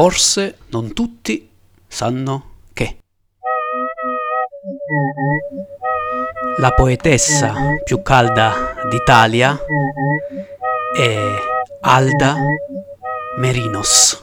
Forse non tutti sanno che. La poetessa più calda d'Italia è Alda Merinos.